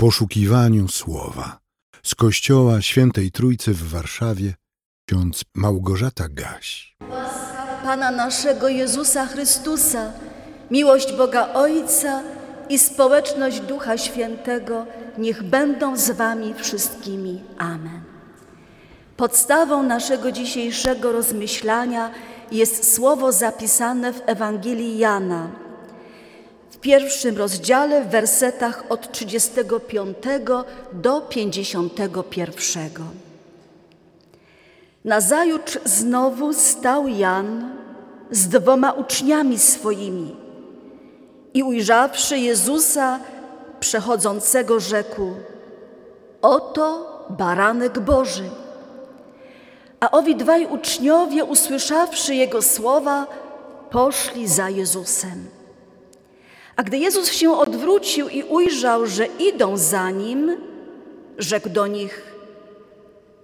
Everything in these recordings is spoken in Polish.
poszukiwaniu słowa. Z kościoła Świętej Trójcy w Warszawie ksiądz Małgorzata Gaś. Pana naszego Jezusa Chrystusa, miłość Boga Ojca i społeczność Ducha Świętego niech będą z Wami wszystkimi. Amen. Podstawą naszego dzisiejszego rozmyślania jest słowo zapisane w Ewangelii Jana pierwszym rozdziale w wersetach od 35 do 51. Nazajutrz znowu stał Jan z dwoma uczniami swoimi i ujrzawszy Jezusa przechodzącego rzekł: Oto baranek Boży. A owi dwaj uczniowie, usłyszawszy Jego słowa, poszli za Jezusem. A gdy Jezus się odwrócił i ujrzał, że idą za Nim, rzekł do nich,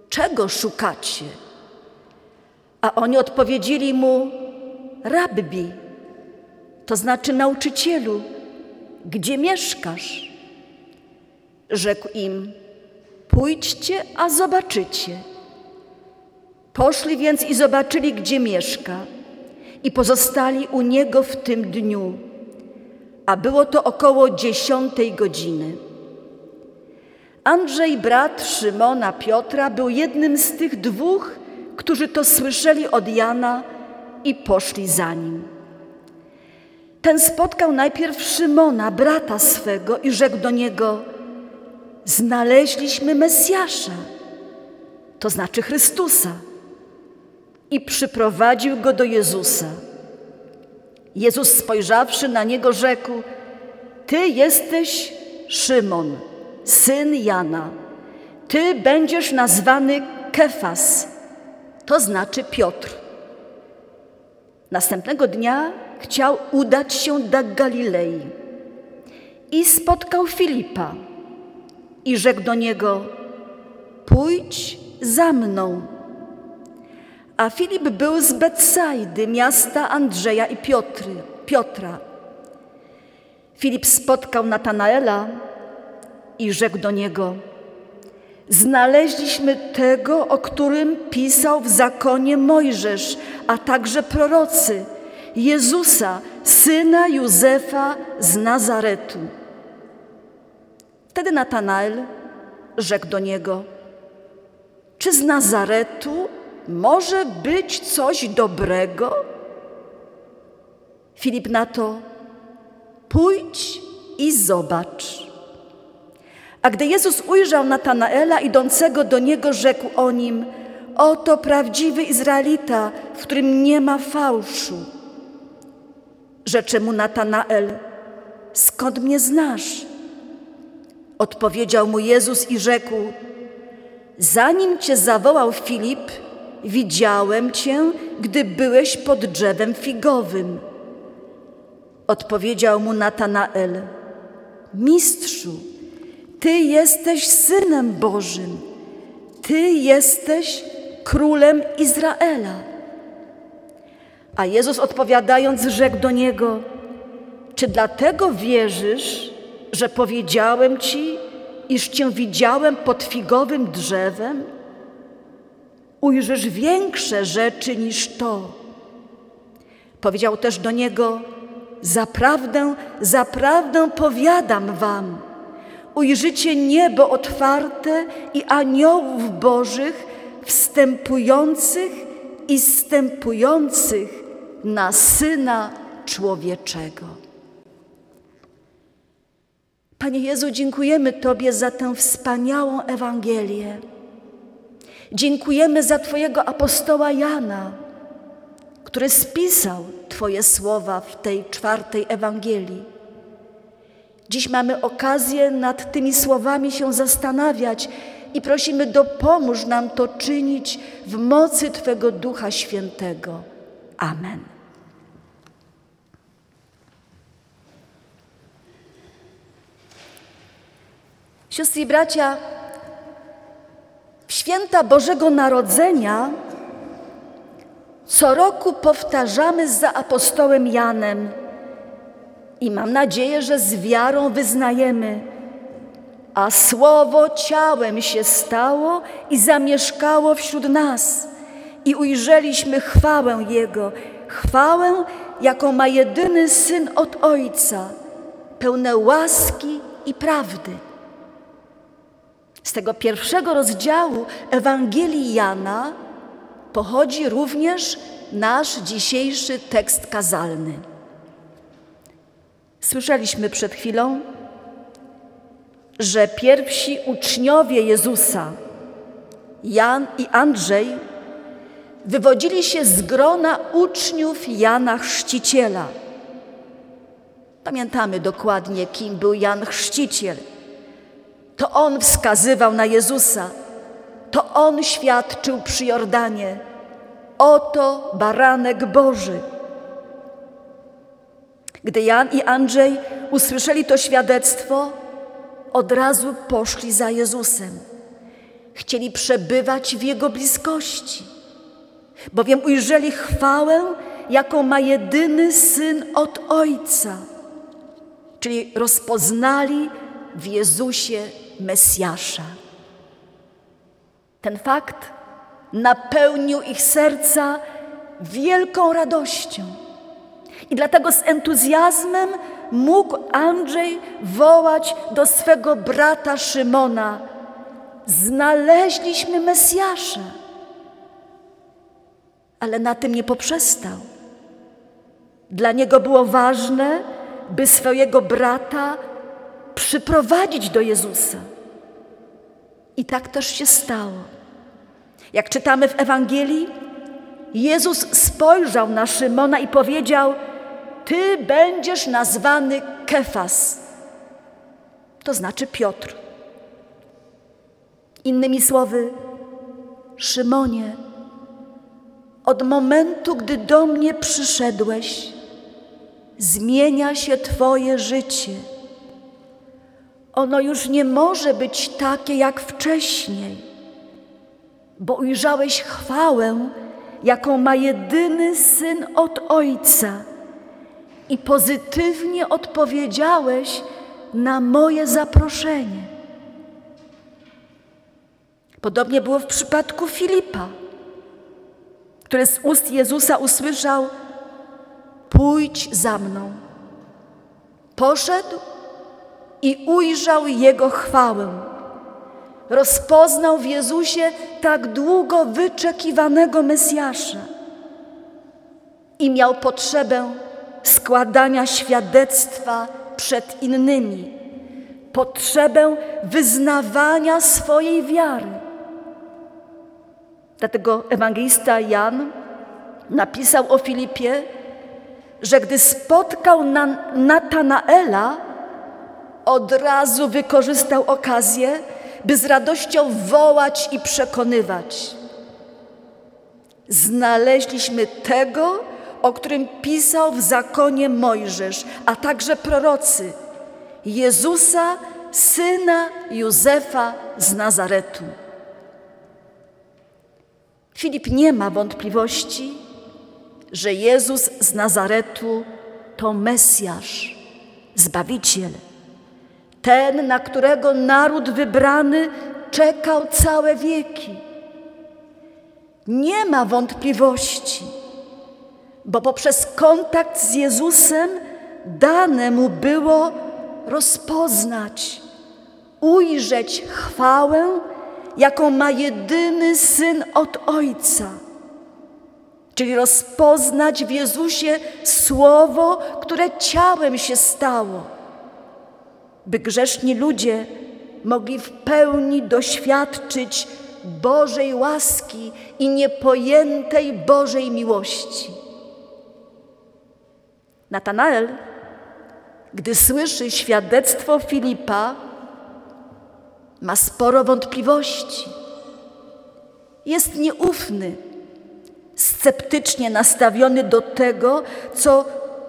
czego szukacie? A oni odpowiedzieli Mu, rabbi, to znaczy nauczycielu, gdzie mieszkasz? Rzekł im, pójdźcie, a zobaczycie. Poszli więc i zobaczyli, gdzie mieszka, i pozostali u niego w tym dniu, a było to około dziesiątej godziny. Andrzej, brat Szymona Piotra, był jednym z tych dwóch, którzy to słyszeli od Jana i poszli za nim. Ten spotkał najpierw Szymona, brata swego, i rzekł do niego: Znaleźliśmy Mesjasza, to znaczy Chrystusa i przyprowadził go do Jezusa. Jezus spojrzawszy na niego, rzekł: Ty jesteś Szymon, syn Jana. Ty będziesz nazwany Kefas, to znaczy Piotr. Następnego dnia chciał udać się do Galilei i spotkał Filipa i rzekł do niego: Pójdź za mną. A Filip był z Betsajdy, miasta Andrzeja i Piotry, Piotra. Filip spotkał Natanaela i rzekł do niego: Znaleźliśmy tego, o którym pisał w zakonie Mojżesz, a także prorocy, Jezusa, syna Józefa z Nazaretu. Wtedy Natanael rzekł do niego: Czy z Nazaretu może być coś dobrego? Filip na to, pójdź i zobacz. A gdy Jezus ujrzał Natanaela idącego do niego, rzekł o nim: Oto prawdziwy Izraelita, w którym nie ma fałszu. Rzecze mu Natanael: Skąd mnie znasz? Odpowiedział mu Jezus i rzekł: Zanim cię zawołał Filip, Widziałem cię, gdy byłeś pod drzewem figowym. Odpowiedział mu Natanael: Mistrzu, ty jesteś synem Bożym, ty jesteś królem Izraela. A Jezus odpowiadając, rzekł do niego: Czy dlatego wierzysz, że powiedziałem ci, iż cię widziałem pod figowym drzewem? Ujrzysz większe rzeczy niż to. Powiedział też do niego: Zaprawdę, zaprawdę powiadam wam, ujrzycie niebo otwarte i aniołów bożych wstępujących i stępujących na syna człowieczego. Panie Jezu, dziękujemy Tobie za tę wspaniałą Ewangelię. Dziękujemy za Twojego apostoła Jana, który spisał Twoje słowa w tej czwartej Ewangelii. Dziś mamy okazję nad tymi słowami się zastanawiać i prosimy, dopomóż nam to czynić w mocy Twego Ducha Świętego. Amen. Siostry i bracia, święta Bożego Narodzenia co roku powtarzamy za apostołem Janem i mam nadzieję, że z wiarą wyznajemy: a słowo ciałem się stało i zamieszkało wśród nas. I ujrzeliśmy chwałę Jego, chwałę, jaką ma jedyny syn od Ojca, pełne łaski i prawdy. Z tego pierwszego rozdziału Ewangelii Jana pochodzi również nasz dzisiejszy tekst kazalny. Słyszeliśmy przed chwilą, że pierwsi uczniowie Jezusa, Jan i Andrzej, wywodzili się z grona uczniów Jana Chrzciciela. Pamiętamy dokładnie, kim był Jan Chrzciciel. To on wskazywał na Jezusa, to on świadczył przy Jordanie. Oto baranek Boży. Gdy Jan i Andrzej usłyszeli to świadectwo, od razu poszli za Jezusem. Chcieli przebywać w Jego bliskości, bowiem ujrzeli chwałę, jaką ma jedyny Syn od Ojca, czyli rozpoznali w Jezusie Mesjasza. Ten fakt napełnił ich serca wielką radością. I dlatego z entuzjazmem mógł Andrzej wołać do swego brata Szymona: Znaleźliśmy Mesjasza. Ale na tym nie poprzestał. Dla niego było ważne, by swojego brata przyprowadzić do Jezusa. I tak też się stało. Jak czytamy w Ewangelii, Jezus spojrzał na Szymona i powiedział: Ty będziesz nazwany Kefas, to znaczy Piotr. Innymi słowy, Szymonie, od momentu, gdy do mnie przyszedłeś, zmienia się Twoje życie. Ono już nie może być takie jak wcześniej, bo ujrzałeś chwałę, jaką ma jedyny syn od Ojca i pozytywnie odpowiedziałeś na moje zaproszenie. Podobnie było w przypadku Filipa, który z ust Jezusa usłyszał: Pójdź za mną. Poszedł i ujrzał Jego chwałę. Rozpoznał w Jezusie tak długo wyczekiwanego Mesjasza i miał potrzebę składania świadectwa przed innymi, potrzebę wyznawania swojej wiary. Dlatego ewangelista Jan napisał o Filipie, że gdy spotkał Natanaela, od razu wykorzystał okazję, by z radością wołać i przekonywać. Znaleźliśmy tego, o którym pisał w zakonie Mojżesz, a także prorocy, Jezusa, syna Józefa z Nazaretu. Filip nie ma wątpliwości, że Jezus z Nazaretu to Mesjasz, Zbawiciel, ten, na którego naród wybrany czekał całe wieki. Nie ma wątpliwości, bo poprzez kontakt z Jezusem dane mu było rozpoznać, ujrzeć chwałę, jaką ma jedyny syn od Ojca. Czyli rozpoznać w Jezusie słowo, które ciałem się stało, by grzeszni ludzie mogli w pełni doświadczyć Bożej łaski i niepojętej Bożej miłości. Natanael, gdy słyszy świadectwo Filipa, ma sporo wątpliwości. Jest nieufny, sceptycznie nastawiony do tego, co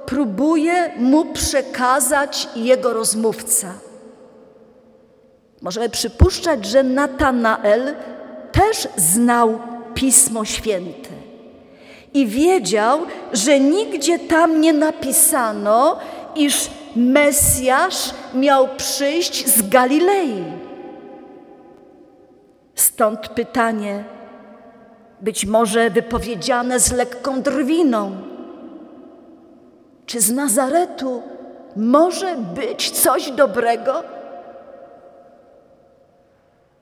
próbuje mu przekazać jego rozmówca. Możemy przypuszczać, że Natanael też znał Pismo Święte i wiedział, że nigdzie tam nie napisano, iż Mesjasz miał przyjść z Galilei. Stąd pytanie, być może wypowiedziane z lekką drwiną. Czy z Nazaretu może być coś dobrego?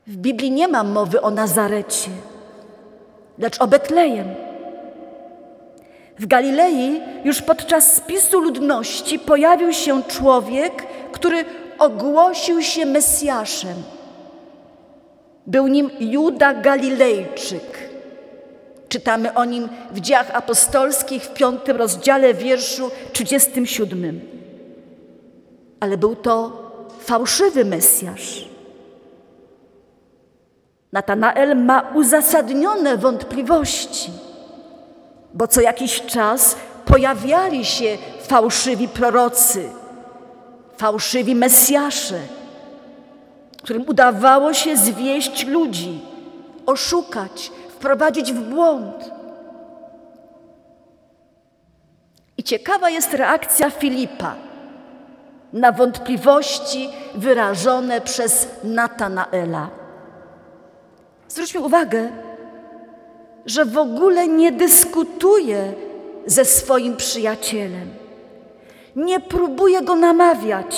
W Biblii nie ma mowy o Nazarecie, lecz o Betlejem. W Galilei już podczas spisu ludności pojawił się człowiek, który ogłosił się Mesjaszem. Był nim Juda Galilejczyk. Czytamy o nim w dziejach apostolskich w piątym rozdziale wierszu 37. Ale był to fałszywy Mesjasz. Natanael ma uzasadnione wątpliwości, bo co jakiś czas pojawiali się fałszywi prorocy, fałszywi Mesjasze, którym udawało się zwieść ludzi, oszukać, wprowadzić w błąd. I ciekawa jest reakcja Filipa na wątpliwości wyrażone przez Natanaela. Zwróćmy uwagę, że w ogóle nie dyskutuje ze swoim przyjacielem. Nie próbuje go namawiać,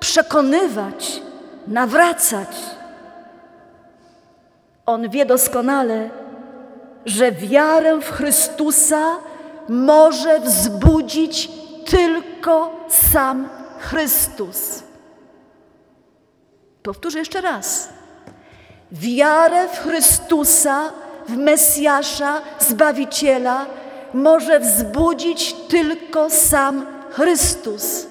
przekonywać, nawracać. On wie doskonale, że wiarę w Chrystusa może wzbudzić tylko sam Chrystus. Powtórzę jeszcze raz. Wiarę w Chrystusa, w Mesjasza, Zbawiciela może wzbudzić tylko sam Chrystus.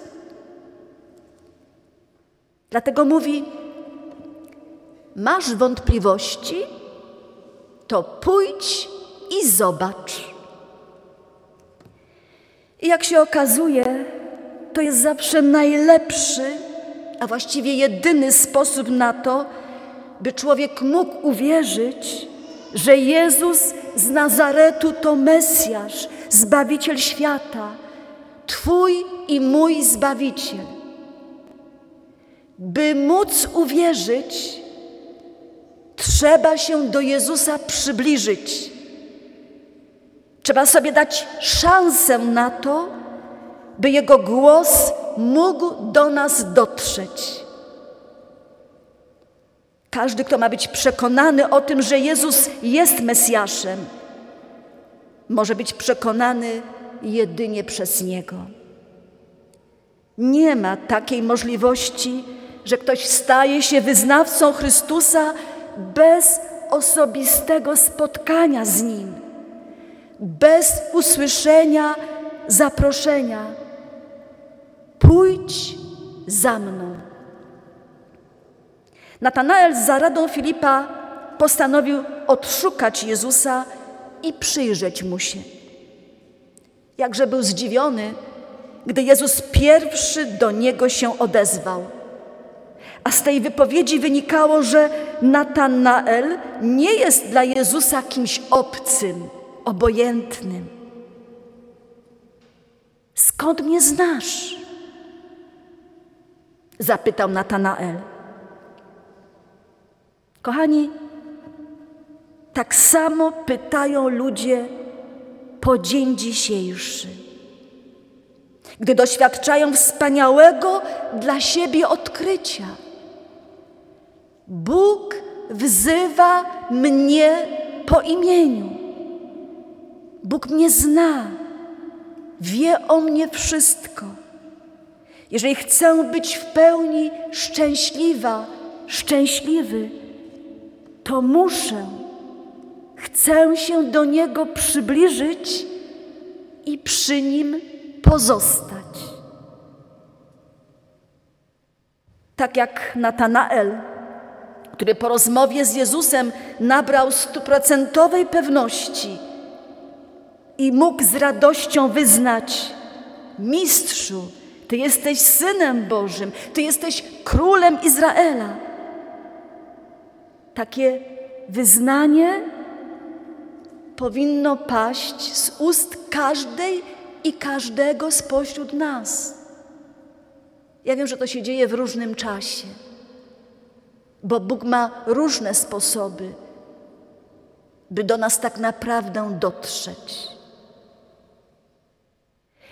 Dlatego mówi: Masz wątpliwości? To pójdź i zobacz. I jak się okazuje, to jest zawsze najlepszy, a właściwie jedyny sposób na to, by człowiek mógł uwierzyć, że Jezus z Nazaretu to Mesjasz, Zbawiciel świata, Twój i mój Zbawiciel. By móc uwierzyć, trzeba się do Jezusa przybliżyć. Trzeba sobie dać szansę na to, by Jego głos mógł do nas dotrzeć. Każdy, kto ma być przekonany o tym, że Jezus jest Mesjaszem, może być przekonany jedynie przez Niego. Nie ma takiej możliwości, że ktoś staje się wyznawcą Chrystusa bez osobistego spotkania z Nim, bez usłyszenia zaproszenia. Pójdź za mną. Natanael za radą Filipa postanowił odszukać Jezusa i przyjrzeć mu się. Jakże był zdziwiony, gdy Jezus pierwszy do niego się odezwał. A z tej wypowiedzi wynikało, że Natanael nie jest dla Jezusa kimś obcym, obojętnym. Skąd mnie znasz? Zapytał Natanael. Kochani, tak samo pytają ludzie po dzień dzisiejszy. Gdy doświadczają wspaniałego dla siebie odkrycia. Bóg wzywa mnie po imieniu. Bóg mnie zna, wie o mnie wszystko. Jeżeli chcę być w pełni szczęśliwa, szczęśliwy, to muszę, chcę się do Niego przybliżyć i przy Nim pozostać. Tak jak Natanael, który po rozmowie z Jezusem nabrał stuprocentowej pewności i mógł z radością wyznać: Mistrzu, Ty jesteś synem Bożym, Ty jesteś królem Izraela. Takie wyznanie powinno paść z ust każdej i każdego spośród nas. Ja wiem, że to się dzieje w różnym czasie, bo Bóg ma różne sposoby, by do nas tak naprawdę dotrzeć.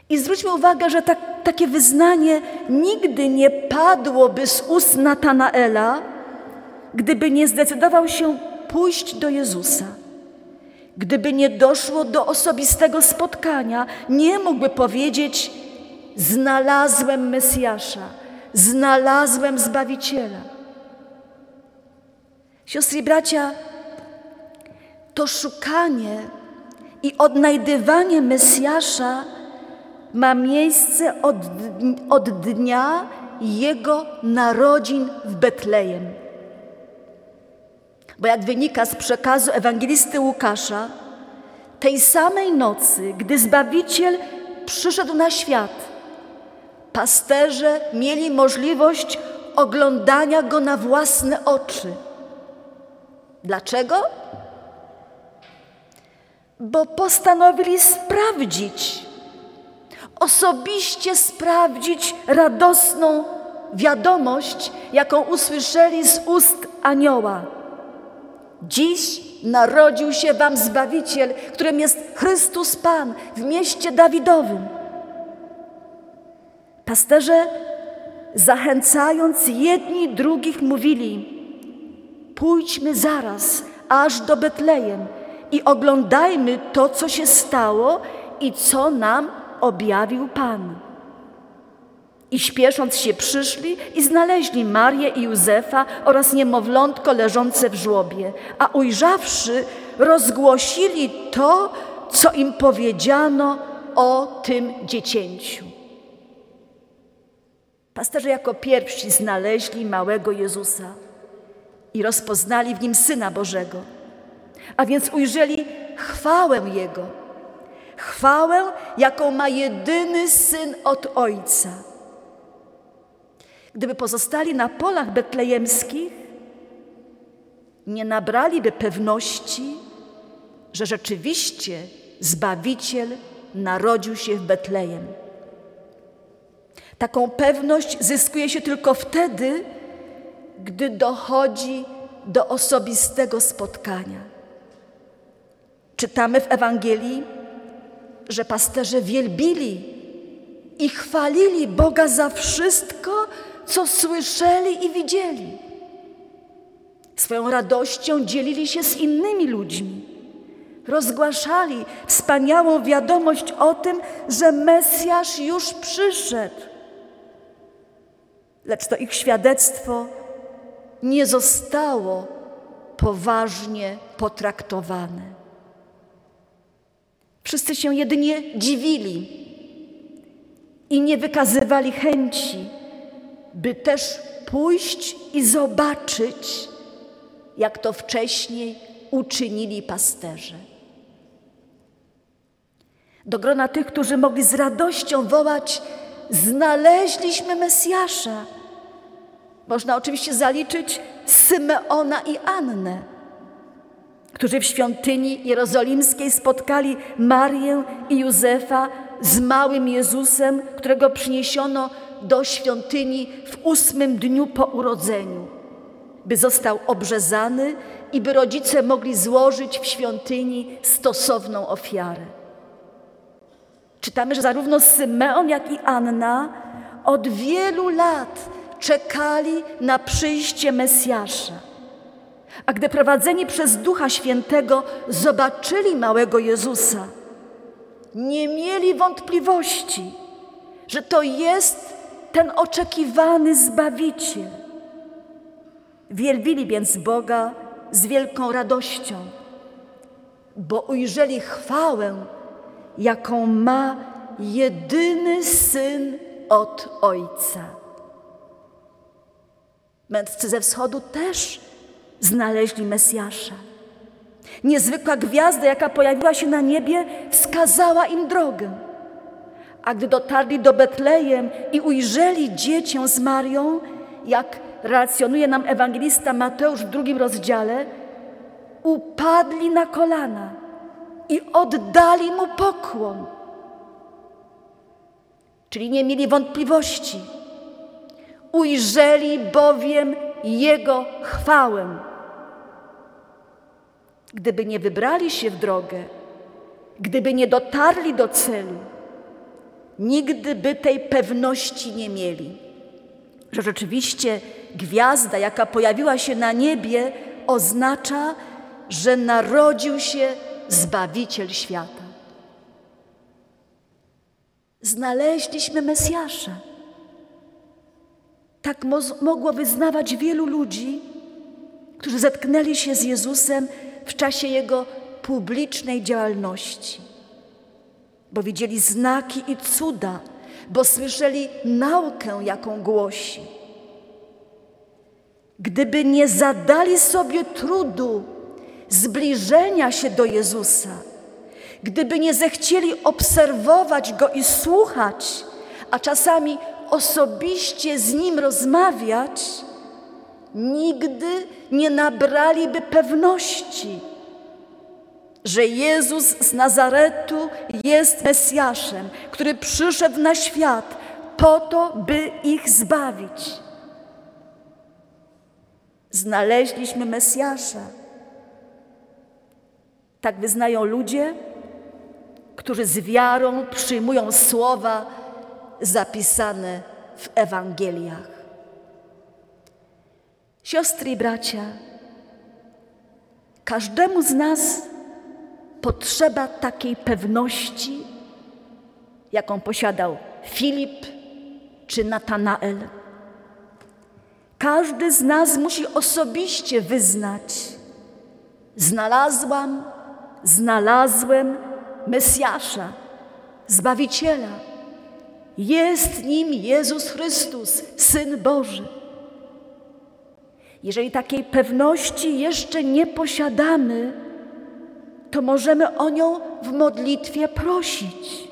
I zwróćmy uwagę, że tak, takie wyznanie nigdy nie padłoby z ust Natanaela, gdyby nie zdecydował się pójść do Jezusa. Gdyby nie doszło do osobistego spotkania, nie mógłby powiedzieć: Znalazłem Mesjasza, znalazłem Zbawiciela. Siostry i bracia, to szukanie i odnajdywanie Mesjasza ma miejsce od, od dnia Jego narodzin w Betlejem. Bo jak wynika z przekazu ewangelisty Łukasza, tej samej nocy, gdy Zbawiciel przyszedł na świat, pasterze mieli możliwość oglądania go na własne oczy. Dlaczego? Bo postanowili sprawdzić, osobiście sprawdzić radosną wiadomość, jaką usłyszeli z ust anioła. Dziś narodził się Wam Zbawiciel, którym jest Chrystus Pan w mieście Dawidowym. Pasterze, zachęcając jedni drugich, mówili: Pójdźmy zaraz aż do Betlejem i oglądajmy to, co się stało i co nam objawił Pan. I śpiesząc się przyszli i znaleźli Marię i Józefa oraz niemowlątko leżące w żłobie, a ujrzawszy, rozgłosili to, co im powiedziano o tym dziecięciu. Pasterze jako pierwsi znaleźli małego Jezusa i rozpoznali w nim Syna Bożego, a więc ujrzeli chwałę Jego chwałę, jaką ma jedyny syn od Ojca. Gdyby pozostali na polach betlejemskich, nie nabraliby pewności, że rzeczywiście Zbawiciel narodził się w Betlejem. Taką pewność zyskuje się tylko wtedy, gdy dochodzi do osobistego spotkania. Czytamy w Ewangelii, że pasterze wielbili i chwalili Boga za wszystko, co słyszeli i widzieli. Swoją radością dzielili się z innymi ludźmi. Rozgłaszali wspaniałą wiadomość o tym, że Mesjasz już przyszedł. Lecz to ich świadectwo nie zostało poważnie potraktowane. Wszyscy się jedynie dziwili i nie wykazywali chęci, by też pójść i zobaczyć, jak to wcześniej uczynili pasterze. Do grona tych, którzy mogli z radością wołać: Znaleźliśmy Mesjasza. Można oczywiście zaliczyć Symeona i Annę którzy w świątyni jerozolimskiej spotkali Marię i Józefa z małym Jezusem, którego przyniesiono do świątyni w ósmym dniu po urodzeniu, by został obrzezany i by rodzice mogli złożyć w świątyni stosowną ofiarę. Czytamy, że zarówno Symeon, jak i Anna od wielu lat czekali na przyjście Mesjasza. A gdy prowadzeni przez Ducha Świętego zobaczyli małego Jezusa, nie mieli wątpliwości, że to jest ten oczekiwany Zbawiciel. Wielbili więc Boga z wielką radością, bo ujrzeli chwałę, jaką ma jedyny Syn od Ojca. Mędrcy ze wschodu też znaleźli Mesjasza. Niezwykła gwiazda, jaka pojawiła się na niebie, wskazała im drogę. A gdy dotarli do Betlejem i ujrzeli dziecię z Marią, jak relacjonuje nam ewangelista Mateusz w drugim rozdziale, upadli na kolana i oddali mu pokłon. Czyli nie mieli wątpliwości, ujrzeli bowiem Jego chwałę. Gdyby nie wybrali się w drogę, gdyby nie dotarli do celu, nigdy by tej pewności nie mieli, że rzeczywiście gwiazda, jaka pojawiła się na niebie, oznacza, że narodził się Zbawiciel świata. Znaleźliśmy Mesjasza. Tak mo mogło wyznawać wielu ludzi, którzy zetknęli się z Jezusem w czasie Jego publicznej działalności, bo widzieli znaki i cuda, bo słyszeli naukę, jaką głosi. Gdyby nie zadali sobie trudu zbliżenia się do Jezusa, gdyby nie zechcieli obserwować Go i słuchać, a czasami osobiście z Nim rozmawiać, nigdy nie nabraliby pewności, że Jezus z Nazaretu jest Mesjaszem, który przyszedł na świat po to, by ich zbawić. Znaleźliśmy Mesjasza. Tak wyznają ludzie, którzy z wiarą przyjmują słowa zapisane w Ewangeliach. Siostry i bracia, każdemu z nas potrzeba takiej pewności, jaką posiadał Filip czy Natanael. Każdy z nas musi osobiście wyznać: Znalazłam, znalazłem Mesjasza, Zbawiciela. Jest nim Jezus Chrystus, Syn Boży. Jeżeli takiej pewności jeszcze nie posiadamy, to możemy o nią w modlitwie prosić.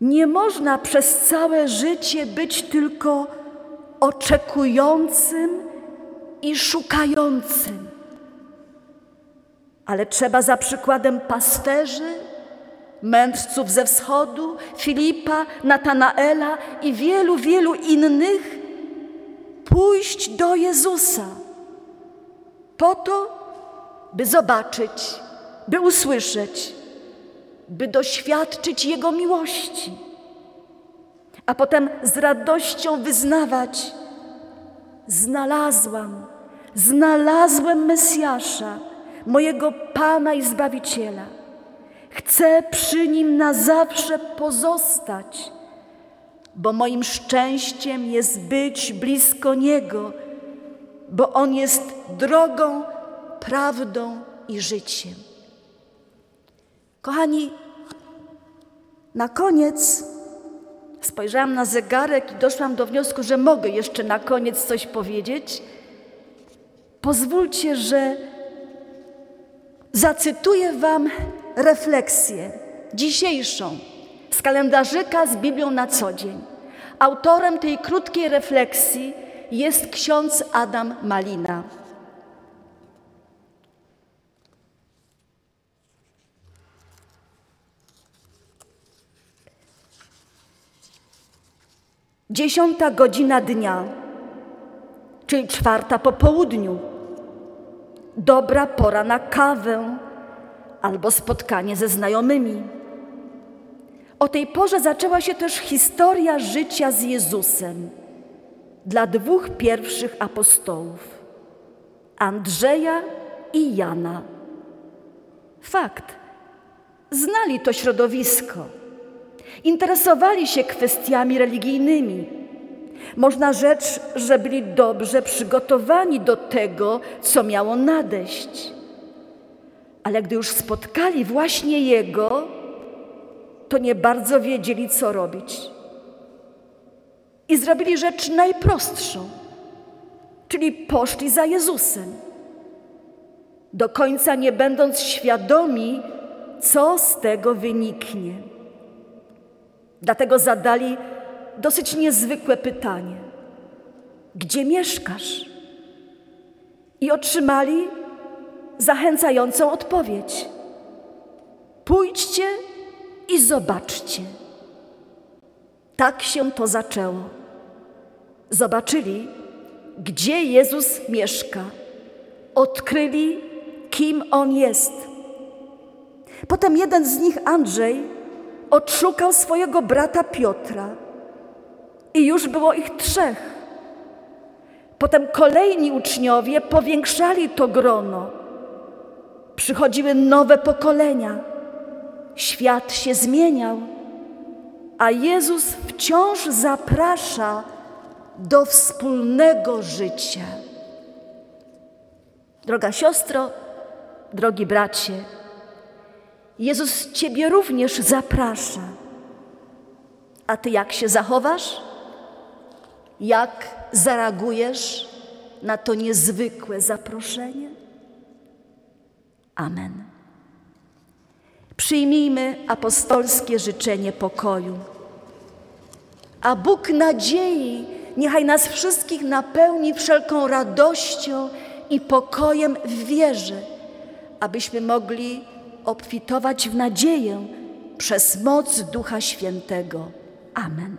Nie można przez całe życie być tylko oczekującym i szukającym, ale trzeba za przykładem pasterzy, mędrców ze wschodu, Filipa, Natanaela i wielu, wielu innych pójść do Jezusa po to, by zobaczyć, by usłyszeć, by doświadczyć Jego miłości, a potem z radością wyznawać: Znalazłam, znalazłem Mesjasza, mojego Pana i Zbawiciela. Chcę przy nim na zawsze pozostać, bo moim szczęściem jest być blisko Niego, bo On jest drogą, prawdą i życiem. Kochani, na koniec spojrzałam na zegarek i doszłam do wniosku, że mogę jeszcze na koniec coś powiedzieć. Pozwólcie, że zacytuję Wam refleksję dzisiejszą z kalendarzyka z Biblią na co dzień. Autorem tej krótkiej refleksji jest ksiądz Adam Malina. Dziesiąta godzina dnia, czyli czwarta po południu. Dobra pora na kawę albo spotkanie ze znajomymi. O tej porze zaczęła się też historia życia z Jezusem dla dwóch pierwszych apostołów Andrzeja i Jana. Fakt, znali to środowisko Interesowali się kwestiami religijnymi. Można rzec, że byli dobrze przygotowani do tego, co miało nadejść. Ale gdy już spotkali właśnie Jego, to nie bardzo wiedzieli, co robić. I zrobili rzecz najprostszą, czyli poszli za Jezusem, do końca nie będąc świadomi, co z tego wyniknie. Dlatego zadali dosyć niezwykłe pytanie: Gdzie mieszkasz? I otrzymali zachęcającą odpowiedź: Pójdźcie i zobaczcie. Tak się to zaczęło. Zobaczyli, gdzie Jezus mieszka. Odkryli, kim On jest. Potem jeden z nich, Andrzej, odszukał swojego brata Piotra. I już było ich trzech. Potem kolejni uczniowie powiększali to grono. Przychodziły nowe pokolenia. Świat się zmieniał, a Jezus wciąż zaprasza do wspólnego życia. Droga siostro, drogi bracie, Jezus Ciebie również zaprasza. A Ty jak się zachowasz? Jak zareagujesz na to niezwykłe zaproszenie? Amen. Przyjmijmy apostolskie życzenie pokoju. A Bóg nadziei niechaj nas wszystkich napełni wszelką radością i pokojem w wierze, abyśmy mogli obfitować w nadzieję przez moc Ducha Świętego. Amen.